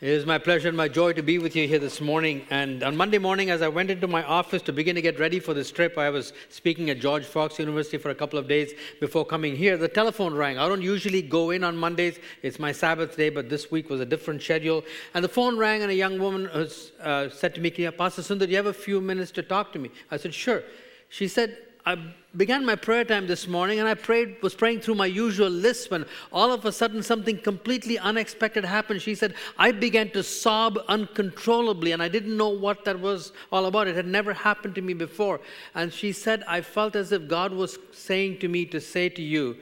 It is my pleasure and my joy to be with you here this morning. And on Monday morning, as I went into my office to begin to get ready for this trip, I was speaking at George Fox University for a couple of days before coming here. The telephone rang. I don't usually go in on Mondays, it's my Sabbath day, but this week was a different schedule. And the phone rang, and a young woman was, uh, said to me, Pastor Sundar, do you have a few minutes to talk to me? I said, Sure. She said, I began my prayer time this morning and I prayed, was praying through my usual list when all of a sudden something completely unexpected happened. She said, I began to sob uncontrollably and I didn't know what that was all about. It had never happened to me before. And she said, I felt as if God was saying to me to say to you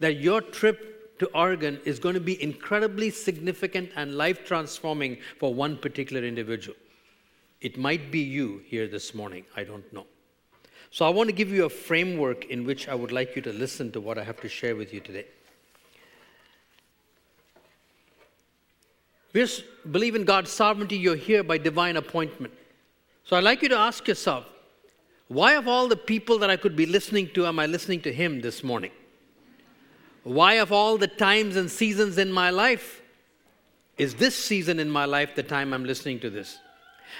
that your trip to Oregon is going to be incredibly significant and life transforming for one particular individual. It might be you here this morning. I don't know. So I want to give you a framework in which I would like you to listen to what I have to share with you today. We believe in God's sovereignty, you're here by divine appointment. So I'd like you to ask yourself, why of all the people that I could be listening to am I listening to him this morning? Why of all the times and seasons in my life is this season in my life the time I'm listening to this?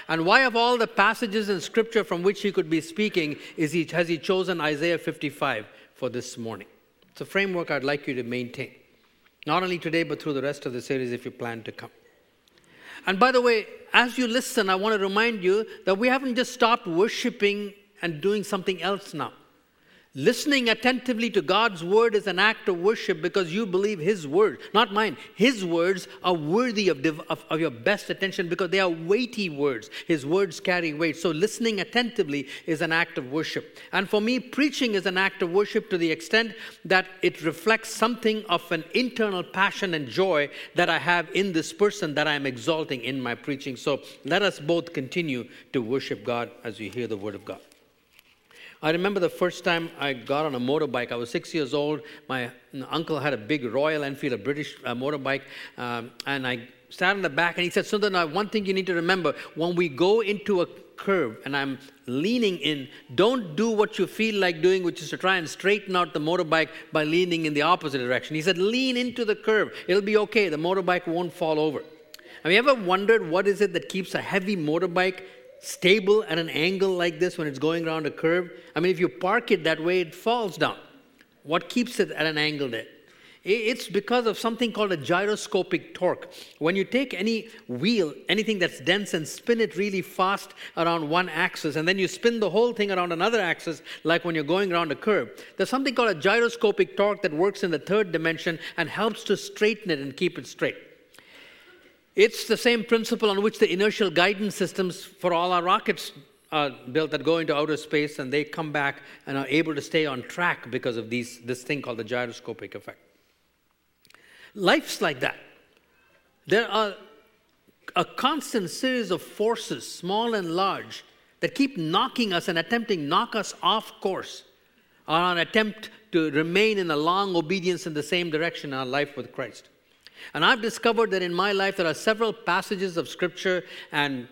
And why, of all the passages in Scripture from which he could be speaking, is he, has he chosen Isaiah 55 for this morning? It's a framework I'd like you to maintain, not only today, but through the rest of the series if you plan to come. And by the way, as you listen, I want to remind you that we haven't just stopped worshiping and doing something else now. Listening attentively to God's word is an act of worship because you believe His word, not mine. His words are worthy of, of, of, your best attention because they are weighty words. His words carry weight. So, listening attentively is an act of worship. And for me, preaching is an act of worship to the extent that it reflects something of an internal passion and joy that I have in this person that I am exalting in my preaching. So, let us both continue to worship God as we hear the word of God. I remember the first time I got on a motorbike. I was six years old. My uncle had a big Royal Enfield, a British uh, motorbike, um, and I sat in the back and he said, Sundar, now one thing you need to remember when we go into a curve and I'm leaning in, don't do what you feel like doing, which is to try and straighten out the motorbike by leaning in the opposite direction. He said, lean into the curve. It'll be okay. The motorbike won't fall over. Have you ever wondered what is it that keeps a heavy motorbike stable at an angle like this when it's going around a curve? I mean, if you park it that way, it falls down. What keeps it at an angle there? It's because of something called a gyroscopic torque. When you take any wheel, anything that's dense, and spin it really fast around one axis, and then you spin the whole thing around another axis, like when you're going around a curve, there's something called a gyroscopic torque that works in the third dimension and helps to straighten it and keep it straight. It's the same principle on which the inertial guidance systems for all our rockets are built that go into outer space and they come back and are able to stay on track because of these, this thing called the gyroscopic effect. Life's like that. There are a constant series of forces, small and large, that keep knocking us and attempting to knock us off course on an attempt to remain in a long obedience in the same direction in our life with Christ. And I've discovered that in my life there are several passages of scripture and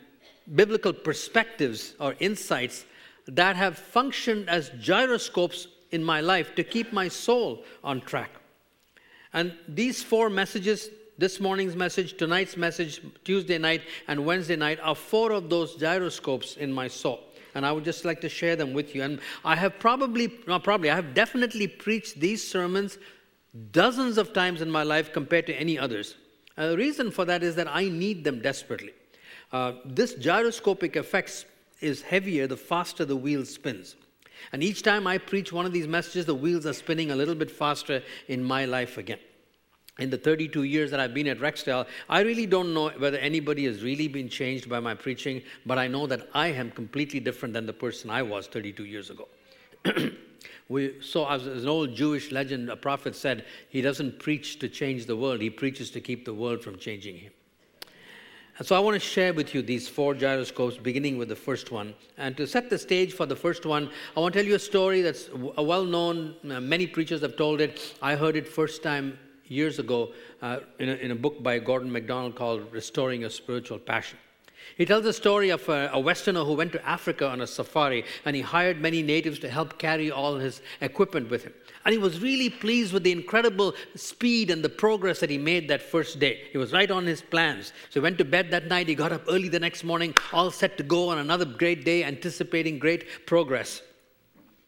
biblical perspectives or insights that have functioned as gyroscopes in my life to keep my soul on track. And these four messages this morning's message, tonight's message, Tuesday night, and Wednesday night are four of those gyroscopes in my soul. And I would just like to share them with you. And I have probably, not probably, I have definitely preached these sermons dozens of times in my life compared to any others. And the reason for that is that I need them desperately. Uh, this gyroscopic effect is heavier the faster the wheel spins. And each time I preach one of these messages, the wheels are spinning a little bit faster in my life again. In the 32 years that I've been at Rexdale, I really don't know whether anybody has really been changed by my preaching, but I know that I am completely different than the person I was 32 years ago. We saw, as an old Jewish legend, a prophet said, he doesn't preach to change the world, he preaches to keep the world from changing him. And so I want to share with you these four gyroscopes, beginning with the first one. And to set the stage for the first one, I want to tell you a story that's a well known. Uh, many preachers have told it. I heard it first time years ago uh, in, a, in a book by Gordon MacDonald called Restoring Your Spiritual Passion. He tells the story of a, a, Westerner who went to Africa on a safari and he hired many natives to help carry all his equipment with him. And he was really pleased with the incredible speed and the progress that he made that first day. He was right on his plans. So he went to bed that night. He got up early the next morning, all set to go on another great day, anticipating great progress.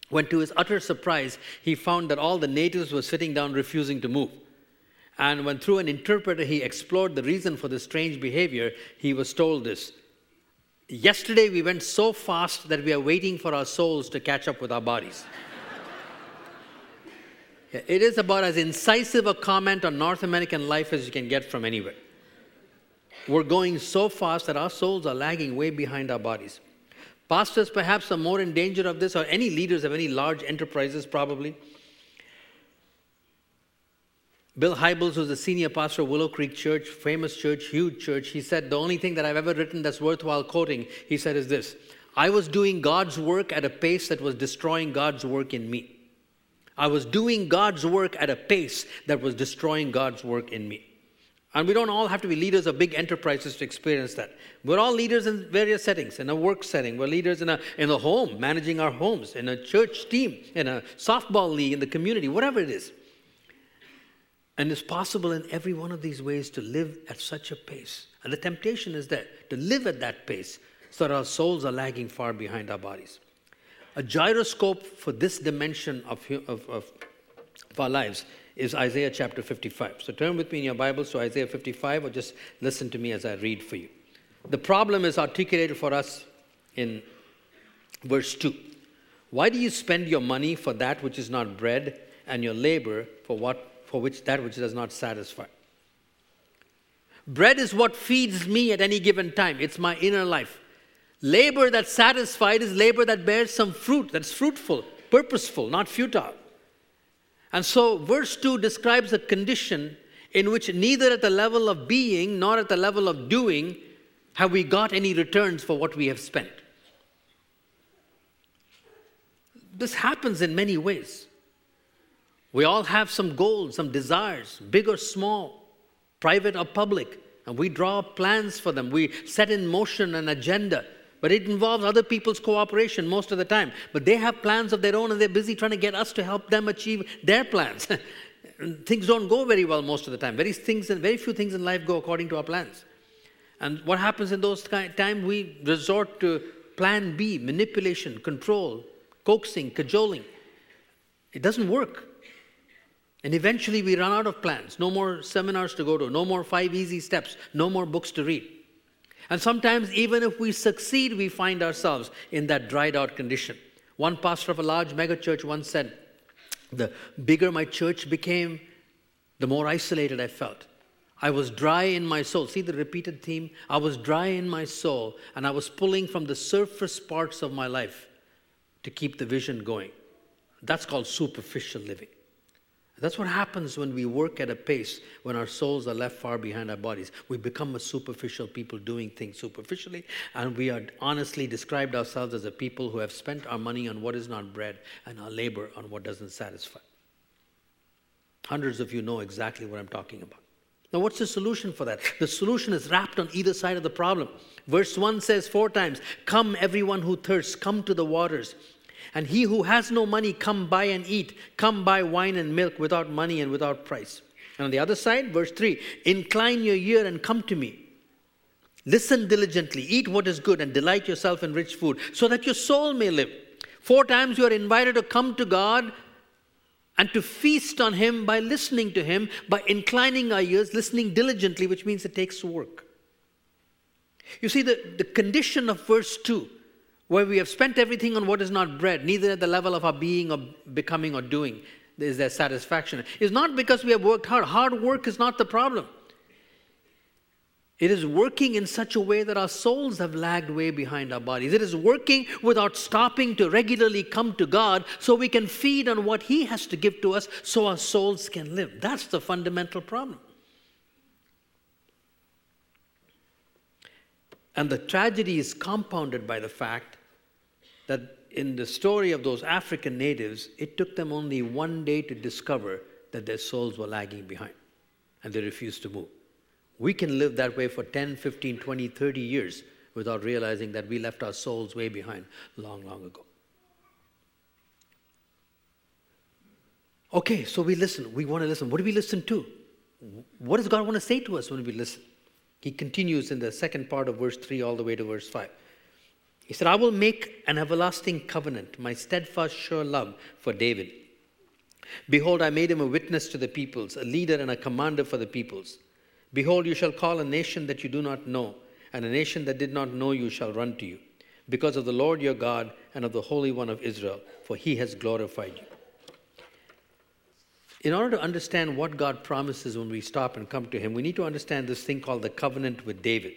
When to his utter surprise, he found that all the natives were sitting down, refusing to move. And when through an interpreter he explored the reason for this strange behavior, he was told this Yesterday we went so fast that we are waiting for our souls to catch up with our bodies. it is about as incisive a comment on North American life as you can get from anywhere. We're going so fast that our souls are lagging way behind our bodies. Pastors perhaps are more in danger of this, or any leaders of any large enterprises probably. Bill Hybels, who's the senior pastor of Willow Creek Church, famous church, huge church, he said, The only thing that I've ever written that's worthwhile quoting, he said, is this I was doing God's work at a pace that was destroying God's work in me. I was doing God's work at a pace that was destroying God's work in me. And we don't all have to be leaders of big enterprises to experience that. We're all leaders in various settings. In a work setting, we're leaders in a, in a home, managing our homes, in a church team, in a softball league, in the community, whatever it is. And it's possible in every one of these ways to live at such a pace. And the temptation is that to live at that pace so that our souls are lagging far behind our bodies. A gyroscope for this dimension of, of, of, our lives is Isaiah chapter 55. So turn with me in your Bibles to Isaiah 55 or just listen to me as I read for you. The problem is articulated for us in verse 2. Why do you spend your money for that which is not bread and your labor for what for which that which does not satisfy. Bread is what feeds me at any given time. It's my inner life. Labor that's satisfied is labor that bears some fruit, that's fruitful, purposeful, not futile. And so, verse 2 describes a condition in which neither at the level of being nor at the level of doing have we got any returns for what we have spent. This happens in many ways. We all have some goals, some desires, big or small, private or public, and we draw plans for them. We set in motion an agenda, but it involves other people's cooperation most of the time. But they have plans of their own and they're busy trying to get us to help them achieve their plans. things don't go very well most of the time. Very, things, very few things in life go according to our plans. And what happens in those times? We resort to plan B, manipulation, control, coaxing, cajoling. It doesn't work. And eventually we run out of plans. No more seminars to go to, no more five easy steps, no more books to read. And sometimes, even if we succeed, we find ourselves in that dried out condition. One pastor of a large megachurch once said, The bigger my church became, the more isolated I felt. I was dry in my soul. See the repeated theme? I was dry in my soul, and I was pulling from the surface parts of my life to keep the vision going. That's called superficial living. That's what happens when we work at a pace when our souls are left far behind our bodies. We become a superficial people doing things superficially, and we are honestly described ourselves as a people who have spent our money on what is not bread and our labor on what doesn't satisfy. Hundreds of you know exactly what I'm talking about. Now, what's the solution for that? The solution is wrapped on either side of the problem. Verse 1 says four times Come, everyone who thirsts, come to the waters. And he who has no money, come buy and eat. Come buy wine and milk without money and without price. And on the other side, verse 3 Incline your ear and come to me. Listen diligently, eat what is good, and delight yourself in rich food, so that your soul may live. Four times you are invited to come to God and to feast on Him by listening to Him, by inclining our ears, listening diligently, which means it takes work. You see, the, the condition of verse 2 where we have spent everything on what is not bread, neither at the level of our being or becoming or doing is there satisfaction. It's not because we have worked hard. Hard work is not the problem. It is working in such a way that our souls have lagged way behind our bodies. It is working without stopping to regularly come to God so we can feed on what He has to give to us so our souls can live. That's the fundamental problem. And the tragedy is compounded by the fact that in the story of those African natives, it took them only one day to discover that their souls were lagging behind and they refused to move. We can live that way for 10, 15, 20, 30 years without realizing that we left our souls way behind long, long ago. Okay, so we listen. We want to listen. What do we listen to? What does God want to say to us when we listen? He continues in the second part of verse 3 all the way to verse 5. He said, I will make an everlasting covenant, my steadfast, sure love for David. Behold, I made him a witness to the peoples, a leader and a commander for the peoples. Behold, you shall call a nation that you do not know, and a nation that did not know you shall run to you, because of the Lord your God and of the Holy One of Israel, for he has glorified you. In order to understand what God promises when we stop and come to him, we need to understand this thing called the covenant with David.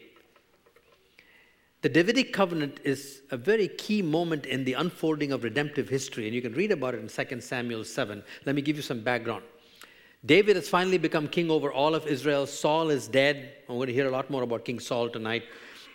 The Davidic covenant is a very key moment in the unfolding of redemptive history, and you can read about it in 2 Samuel 7. Let me give you some background. David has finally become king over all of Israel. Saul is dead. I'm going to hear a lot more about King Saul tonight.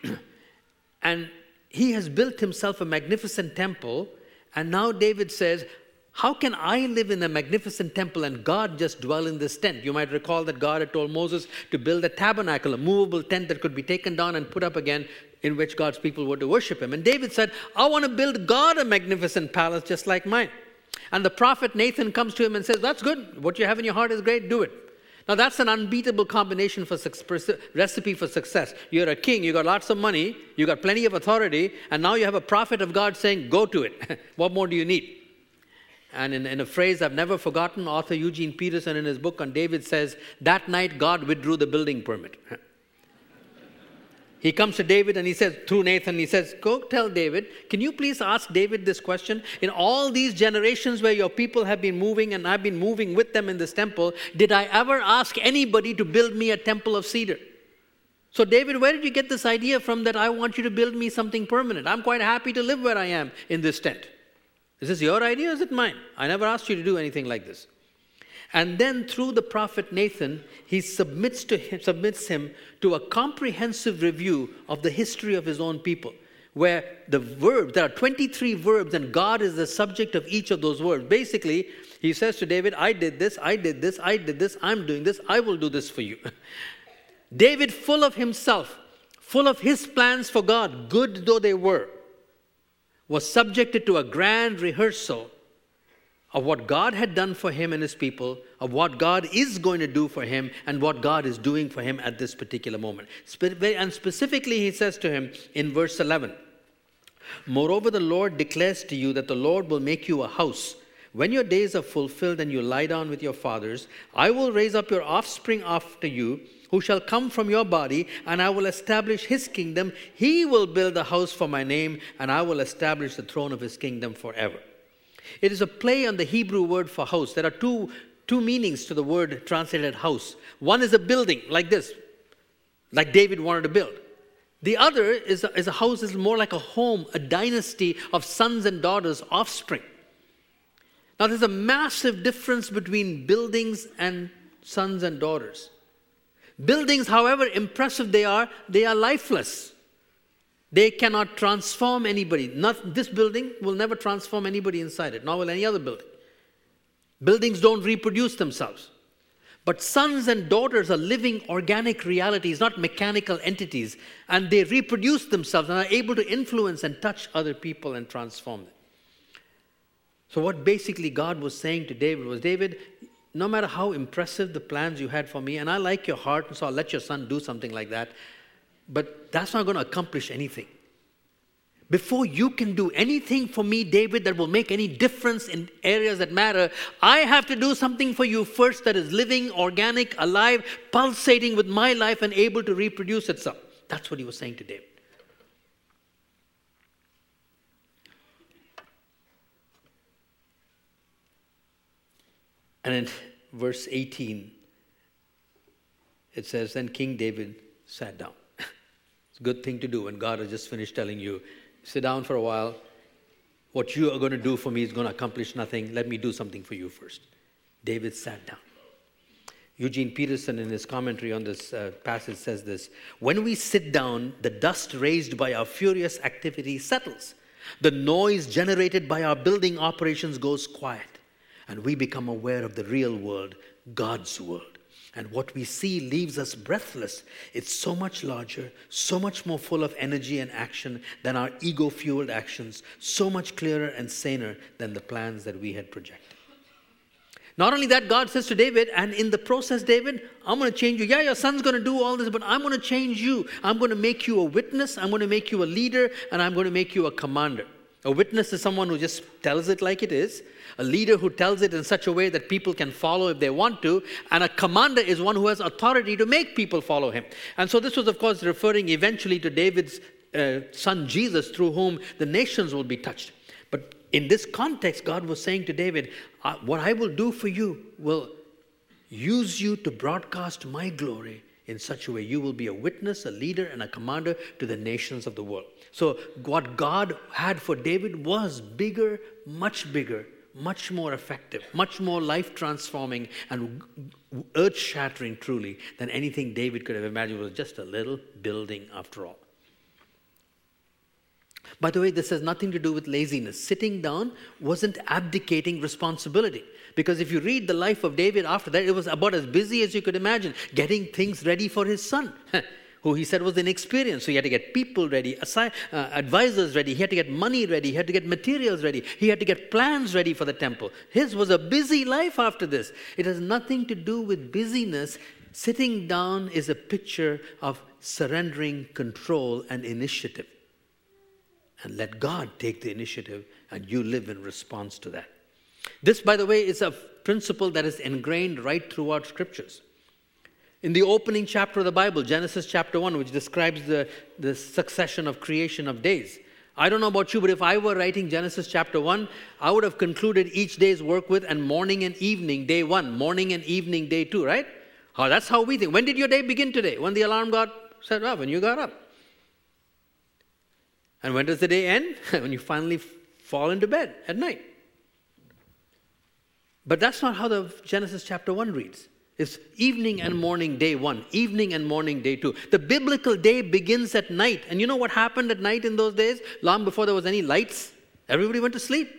and he has built himself a magnificent temple. And now David says, How can I live in a magnificent temple and God just dwell in this tent? You might recall that God had told Moses to build a tabernacle, a movable tent that could be taken down and put up again in which God's people were to worship him. And David said, I want to build God a magnificent palace just like mine. And the prophet Nathan comes to him and says, That's good. What you have in your heart is great. Do it. Now, that's an unbeatable combination for recipe for success. You're a king, you got lots of money, you got plenty of authority, and now you have a prophet of God saying, Go to it. what more do you need? And in, in, a phrase I've never forgotten, author Eugene Peterson in his book on David says, That night God withdrew the building permit. He comes to David and he says, through Nathan, he says, Go tell David, can you please ask David this question? In all these generations where your people have been moving and I've been moving with them in this temple, did I ever ask anybody to build me a temple of cedar? So, David, where did you get this idea from that I want you to build me something permanent? I'm quite happy to live where I am in this tent. Is this your idea or is it mine? I never asked you to do anything like this. And then through the prophet Nathan, he submits, to him, submits him to a comprehensive review of the history of his own people, where the verbs, there are 23 verbs, and God is the subject of each of those verbs. Basically, he says to David, I did this, I did this, I did this, I'm doing this, I will do this for you. David, full of himself, full of his plans for God, good though they were, was subjected to a grand rehearsal of what God had done for him and his people, of what God is going to do for him, and what God is doing for him at this particular moment. And specifically, he says to him in verse 11 Moreover, the Lord declares to you that the Lord will make you a house. When your days are fulfilled and you lie down with your fathers, I will raise up your offspring after you, who shall come from your body, and I will establish his kingdom. He will build a house for my name, and I will establish the throne of his kingdom forever. It is a play on the Hebrew word for house. There are two, two meanings to the word translated house. One is a building like this, like David wanted to build. The other is a, is a house is more like a home, a dynasty of sons and daughters, offspring. Now, there's a massive difference between buildings and sons and daughters. Buildings, however impressive they are, they are lifeless. They cannot transform anybody. Not, this building will never transform anybody inside it, nor will any other building. Buildings don't reproduce themselves. But sons and daughters are living organic realities, not mechanical entities, and they reproduce themselves and are able to influence and touch other people and transform them. So, what basically God was saying to David was David, no matter how impressive the plans you had for me, and I like your heart, and so I'll let your son do something like that, but that's not going to accomplish anything. Before you can do anything for me, David, that will make any difference in areas that matter, I have to do something for you first that is living, organic, alive, pulsating with my life, and able to reproduce itself. That's what he was saying to David. And in verse 18, it says, Then King David sat down. It's a good thing to do when God has just finished telling you, sit down for a while. What you are going to do for me is going to accomplish nothing. Let me do something for you first. David sat down. Eugene Peterson, in his commentary on this uh, passage, says this When we sit down, the dust raised by our furious activity settles. The noise generated by our building operations goes quiet, and we become aware of the real world, God's world. And what we see leaves us breathless. It's so much larger, so much more full of energy and action than our ego fueled actions, so much clearer and saner than the plans that we had projected. Not only that, God says to David, and in the process, David, I'm going to change you. Yeah, your son's going to do all this, but I'm going to change you. I'm going to make you a witness, I'm going to make you a leader, and I'm going to make you a commander. A witness is someone who just tells it like it is. A leader who tells it in such a way that people can follow if they want to. And a commander is one who has authority to make people follow him. And so this was, of course, referring eventually to David's uh, son Jesus, through whom the nations will be touched. But in this context, God was saying to David, uh, What I will do for you will use you to broadcast my glory in such a way. You will be a witness, a leader, and a commander to the nations of the world. So, what God had for David was bigger, much bigger, much more effective, much more life transforming, and earth shattering truly than anything David could have imagined. It was just a little building after all. By the way, this has nothing to do with laziness. Sitting down wasn't abdicating responsibility. Because if you read the life of David after that, it was about as busy as you could imagine, getting things ready for his son, who he said was inexperienced. So he had to get people ready, assi- uh, advisors ready, he had to get money ready, he had to get materials ready, he had to get plans ready for the temple. His was a busy life after this. It has nothing to do with busyness. Sitting down is a picture of surrendering control and initiative and let God take the initiative and you live in response to that. This, by the way, is a principle that is ingrained right throughout scriptures. In the opening chapter of the Bible, Genesis chapter 1, which describes the, the succession of creation of days, I don't know about you, but if I were writing Genesis chapter 1, I would have concluded each day's work with and morning and evening, day 1, morning and evening, day 2, right? Oh, that's how we think. When did your day begin today? When the alarm got set off, when you got up. And when does the day end? when you finally fall into bed at night. But that's not how the Genesis chapter 1 reads. It's evening and morning, day one, evening and morning, day two. The biblical day begins at night. And you know what happened at night in those days? Long before there was any lights, everybody went to sleep.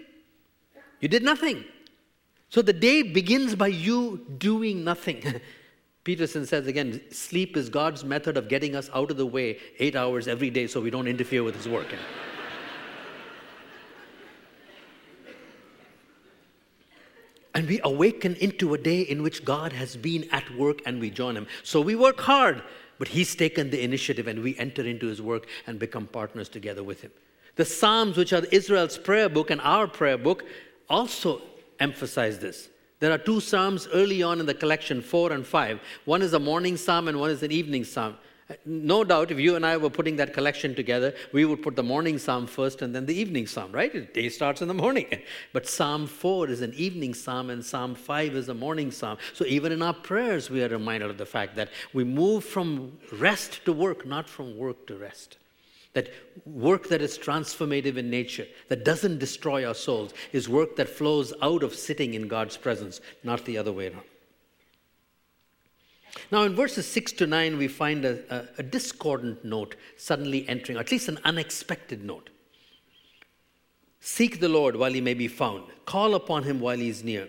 You did nothing. So the day begins by you doing nothing. Peterson says again, sleep is God's method of getting us out of the way eight hours every day so we don't interfere with his work. and we awaken into a day in which God has been at work and we join him. So we work hard, but he's taken the initiative and we enter into his work and become partners together with him. The Psalms, which are Israel's prayer book and our prayer book, also emphasize this. There are two psalms early on in the collection, four and five. One is a morning psalm and one is an evening psalm. No doubt, if you and I were putting that collection together, we would put the morning psalm first and then the evening psalm, right? The day starts in the morning. But Psalm 4 is an evening psalm and Psalm 5 is a morning psalm. So even in our prayers, we are reminded of the fact that we move from rest to work, not from work to rest. That work that is transformative in nature, that doesn't destroy our souls, is work that flows out of sitting in God's presence, not the other way around. Now, in verses 6 to 9, we find a, a, a discordant note suddenly entering, at least an unexpected note. Seek the Lord while he may be found, call upon him while he is near.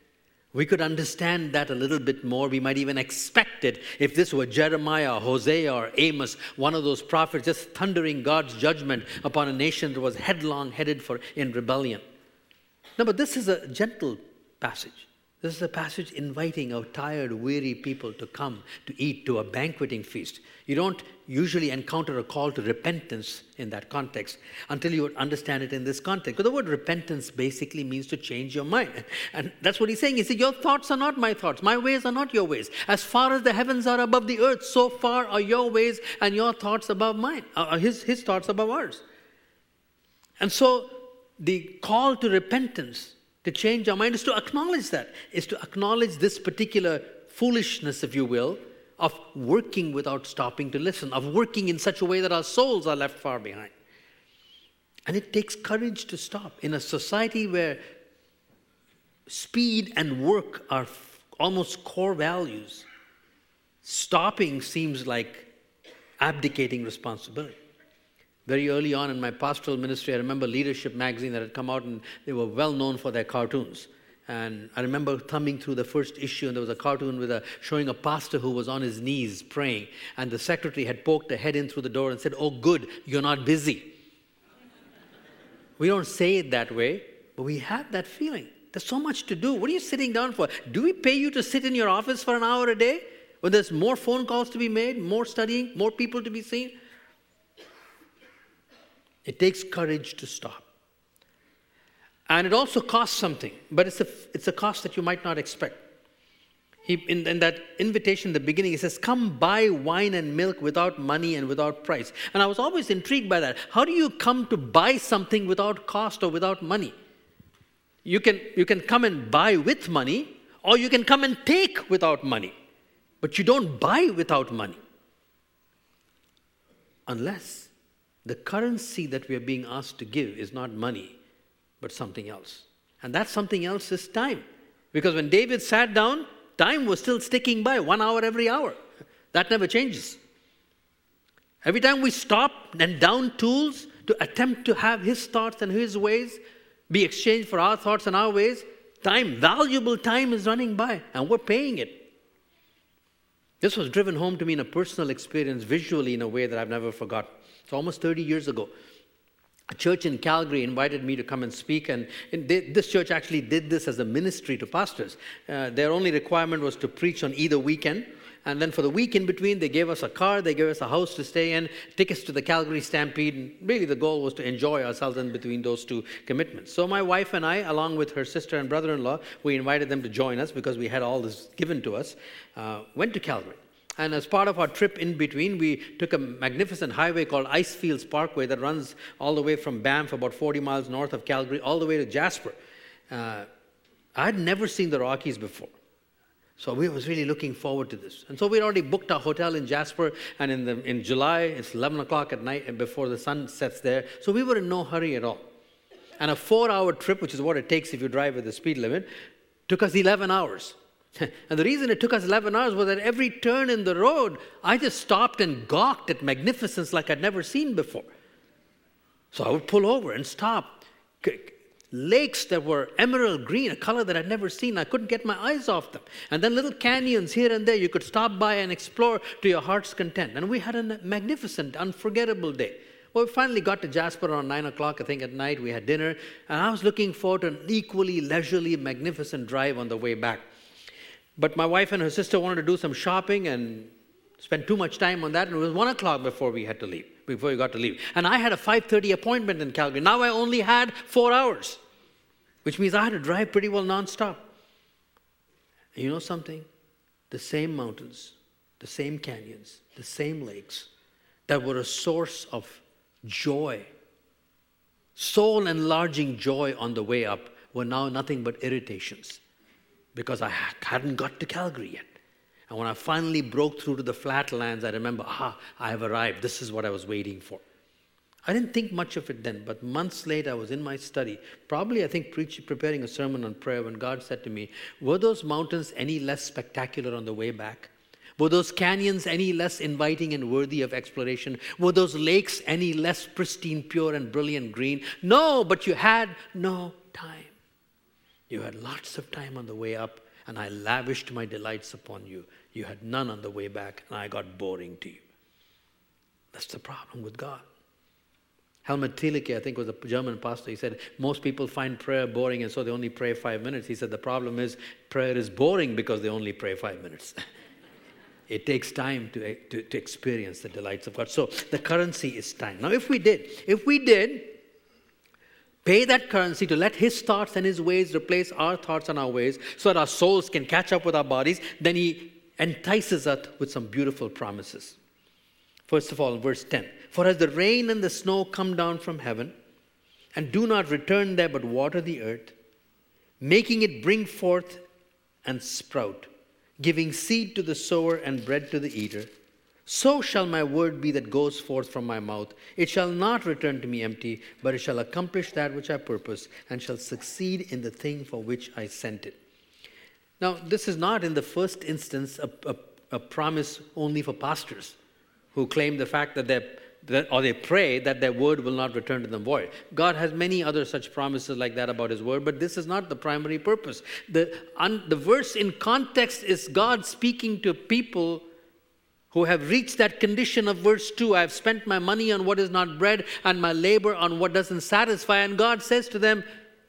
We could understand that a little bit more. We might even expect it if this were Jeremiah, Hosea, or Amos, one of those prophets just thundering God's judgment upon a nation that was headlong headed for in rebellion. No, but this is a gentle passage. This is a passage inviting our tired, weary people to come to eat to a banqueting feast. You don't usually encounter a call to repentance in that context until you understand it in this context. But the word repentance basically means to change your mind. And that's what he's saying. He said, Your thoughts are not my thoughts, my ways are not your ways. As far as the heavens are above the earth, so far are your ways and your thoughts above mine, uh, his, his thoughts above ours. And so the call to repentance to change our mind is to acknowledge that, is to acknowledge this particular foolishness, if you will, of working without stopping to listen, of working in such a way that our souls are left far behind. And it takes courage to stop. In a society where speed and work are almost core values, stopping seems like abdicating responsibility. Very early on in my pastoral ministry, I remember Leadership magazine that had come out and they were well known for their cartoons. And I remember thumbing through the first issue, and there was a cartoon with a, showing a pastor who was on his knees praying. And the secretary had poked a head in through the door and said, Oh, good, you're not busy. we don't say it that way, but we have that feeling. There's so much to do. What are you sitting down for? Do we pay you to sit in your office for an hour a day when there's more phone calls to be made, more studying, more people to be seen? It takes courage to stop. And it also costs something, but it's a, it's a cost that you might not expect. He, in, in, that invitation in the beginning, he says, Come buy wine and milk without money and without price. And I was always intrigued by that. How do you come to buy something without cost or without money? You can, you can come and buy with money, or you can come and take without money. But you don't buy without money. Unless the currency that we are being asked to give is not money, but something else. And that something else is time. Because when David sat down, time was still sticking by, one hour every hour. That never changes. Every time we stop and down tools to attempt to have his thoughts and his ways be exchanged for our thoughts and our ways, time, valuable time is running by, and we're paying it. This was driven home to me in a personal experience, visually, in a way that I've never forgotten. It's almost 30 years ago. A church in Calgary invited me to come and speak, and they, this church actually did this as a ministry to pastors. Uh, their only requirement was to preach on either weekend. And then for the week in between, they gave us a car, they gave us a house to stay in, tickets to the Calgary Stampede. And really, the goal was to enjoy ourselves in between those two commitments. So, my wife and I, along with her sister and brother in law, we invited them to join us because we had all this given to us, uh, went to Calgary. And as part of our trip in between, we took a magnificent highway called Icefields Parkway that runs all the way from Banff, about 40 miles north of Calgary, all the way to Jasper. Uh, I had never seen the Rockies before. So we was really looking forward to this. And so we'd already booked our hotel in Jasper, and in, the, in July, it's 11 o'clock at night before the sun sets there. So we were in no hurry at all. And a four hour trip, which is what it takes if you drive at the speed limit, took us 11 hours. and the reason it took us 11 hours was that every turn in the road, I just stopped and gawked at magnificence like I'd never seen before. So I would pull over and stop. Lakes that were emerald green, a color that I'd never seen. I couldn't get my eyes off them. And then little canyons here and there you could stop by and explore to your heart's content. And we had a magnificent, unforgettable day. Well, we finally got to Jasper around 9 o'clock, I think, at night. We had dinner. And I was looking forward to an equally leisurely, magnificent drive on the way back. But my wife and her sister wanted to do some shopping and spent too much time on that, and it was one o'clock before we had to leave, before we got to leave. And I had a 5:30 appointment in Calgary. Now I only had four hours, which means I had to drive pretty well nonstop. And you know something? The same mountains, the same canyons, the same lakes that were a source of joy, soul enlarging joy on the way up, were now nothing but irritations because I hadn't got to Calgary yet. And when I finally broke through to the flatlands, I remember, ah, I have arrived. This is what I was waiting for. I didn't think much of it then, but months later, I was in my study, probably, I think, preach, preparing a sermon on prayer, when God said to me, Were those mountains any less spectacular on the way back? Were those canyons any less inviting and worthy of exploration? Were those lakes any less pristine, pure, and brilliant green? No, but you had no time. You had lots of time on the way up, and I lavished my delights upon you. You had none on the way back, and I got boring to you. That's the problem with God. Helmut Thielicke, I think, was a German pastor. He said, Most people find prayer boring, and so they only pray five minutes. He said, The problem is prayer is boring because they only pray five minutes. it takes time to, to, to experience the delights of God. So the currency is time. Now, if we did, if we did pay that currency to let his thoughts and his ways replace our thoughts and our ways so that our souls can catch up with our bodies, then he entices us with some beautiful promises. First of all, verse 10 For as the rain and the snow come down from heaven, and do not return there but water the earth, making it bring forth and sprout, giving seed to the sower and bread to the eater, So shall my word be that goes forth from my mouth. It shall not return to me empty, but it shall accomplish that which I purpose, and shall succeed in the thing for which I sent it. Now, this is not in the first instance a, a, a promise only for pastors who claim the fact that they're that, or they pray that their word will not return to them void. God has many other such promises like that about His word, but this is not the primary purpose. The, un, the verse in context is God speaking to people who have reached that condition of verse 2 I have spent my money on what is not bread and my labor on what doesn't satisfy. And God says to them,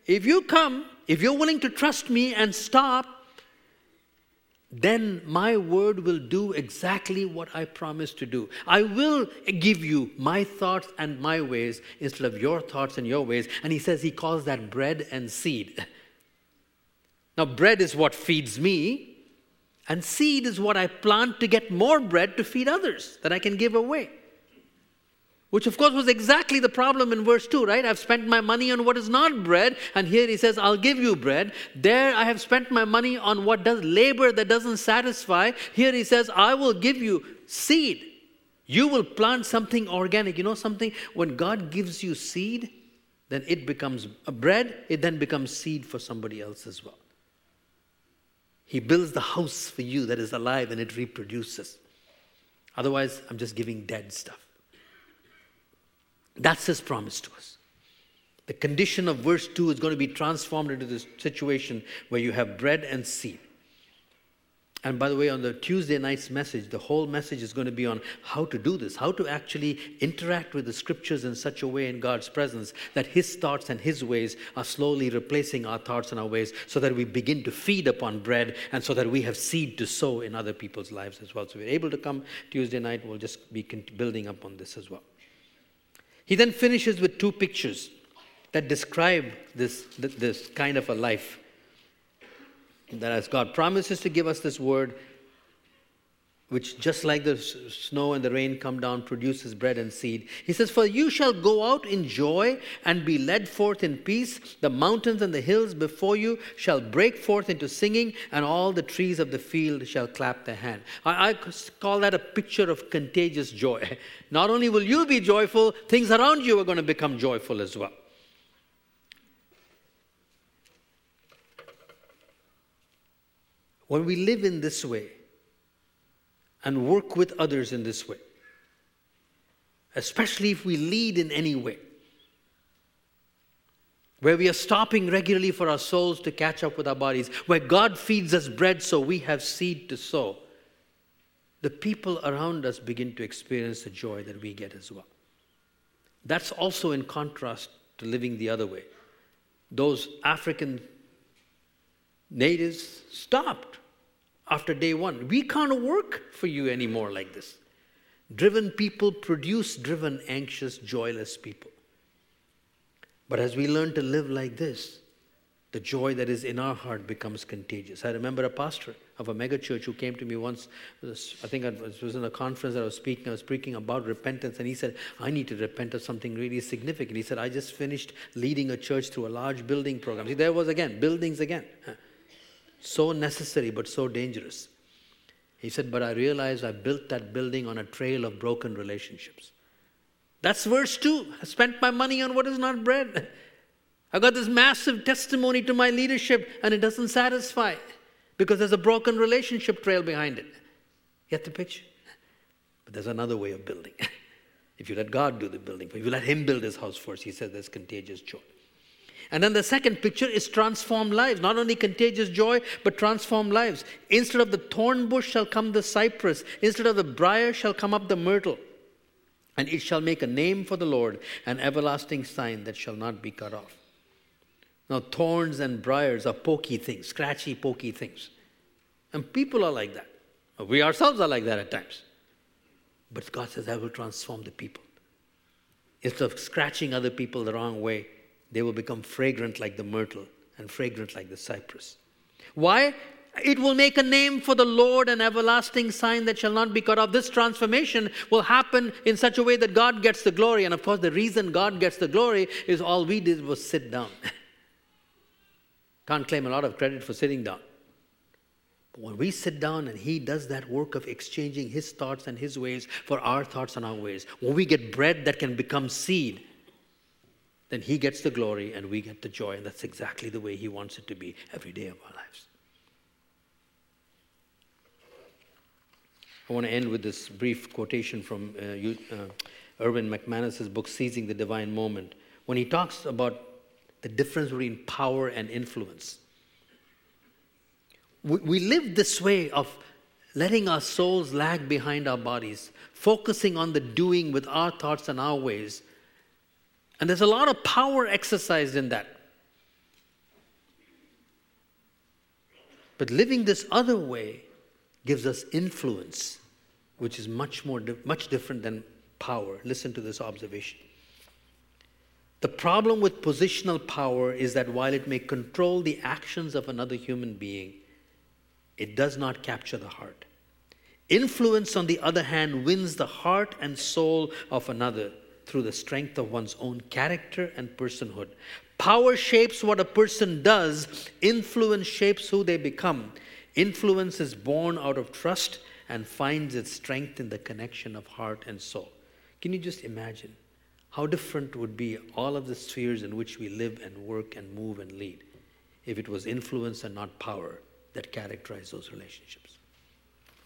If you come, if you're willing to trust me and stop, then my word will do exactly what I promised to do. I will give you my thoughts and my ways instead of your thoughts and your ways. And he says he calls that bread and seed. Now, bread is what feeds me, and seed is what I plant to get more bread to feed others that I can give away. Which, of course, was exactly the problem in verse 2, right? I've spent my money on what is not bread, and here he says, I'll give you bread. There, I have spent my money on what does labor that doesn't satisfy. Here he says, I will give you seed. You will plant something organic. You know something? When God gives you seed, then it becomes bread, it then becomes seed for somebody else as well. He builds the house for you that is alive and it reproduces. Otherwise, I'm just giving dead stuff. That's his promise to us. The condition of verse 2 is going to be transformed into this situation where you have bread and seed. And by the way, on the Tuesday night's message, the whole message is going to be on how to do this, how to actually interact with the scriptures in such a way in God's presence that His thoughts and His ways are slowly replacing our thoughts and our ways so that we begin to feed upon bread and so that we have seed to sow in other people's lives as well. So we're able to come Tuesday night, we'll just be building up on this as well. He then finishes with two pictures that describe this, this kind of a life. That as God promises to give us this word, which just like the snow and the rain come down produces bread and seed. He says for you shall go out in joy and be led forth in peace. The mountains and the hills before you shall break forth into singing and all the trees of the field shall clap their hand. I, I call that a picture of contagious joy. Not only will you be joyful things around you are going to become joyful as well when we live in this way and work with others in this way, especially if we lead in any way, where we are stopping regularly for our souls to catch up with our bodies, where God feeds us bread so we have seed to sow, the people around us begin to experience the joy that we get as well. That's also in contrast to living the other way. Those African natives stopped after day one. We can't work for you anymore like this. Driven people produce driven, anxious, joyless people. But as we learn to live like this, the joy that is in our heart becomes contagious. I remember a pastor of a megachurch who came to me once. I think it was in a conference that I was speaking. I was speaking about repentance, and he said, I need to repent of something really significant. He said, I just finished leading a church through a large building program. See, there was again, buildings again. So necessary, but so dangerous. He said, But I realized I built that building on a trail of broken relationships. That's verse 2. I spent my money on what is not bread. I got this massive testimony to my leadership, and it doesn't satisfy because there's a broken relationship trail behind it. Get the picture? But there's another way of building. if you let God do the building, if you let Him build His house first, He says there's contagious joy. And then the second picture is transformed lives. Not only contagious joy, but transformed lives. Instead of the thorn bush shall come the cypress, instead of the briar shall come up the myrtle. And it shall make a name for the Lord, an everlasting sign that shall not be cut off. Now, thorns and briars are pokey things, scratchy, pokey things. And people are like that. We ourselves are like that at times. But God says, I will transform the people. Instead of scratching other people the wrong way, they will become fragrant like the myrtle and fragrant like the cypress. Why? It will make a name for the Lord, an everlasting sign that shall not be cut off. This transformation will happen in such a way that God gets the glory. And of course, the reason God gets the glory is all we did was sit down. Can't claim a lot of credit for sitting down. But when we sit down and He does that work of exchanging His thoughts and His ways for our thoughts and our ways, when we get bread that can become seed, then He gets the glory and we get the joy. And that's exactly the way He wants it to be every day of our lives. I want to end with this brief quotation from uh, uh, Erwin McManus's book, Seizing the Divine Moment, when he talks about the difference between power and influence. We, we live this way of letting our souls lag behind our bodies, focusing on the doing with our thoughts and our ways. And there's a lot of power exercised in that. But living this other way gives us influence, which is much more much different than power. Listen to this observation. The problem with positional power is that while it may control the actions of another human being, it does not capture the heart. Influence, on the other hand, wins the heart and soul of another through the strength of one's own character and personhood. Power shapes what a person does, influence shapes who they become. Influence is born out of trust and finds its strength in the connection of heart and soul. Can you just imagine how different would be all of the spheres in which we live and work and move and lead if it was influence and not power that characterize those relationships.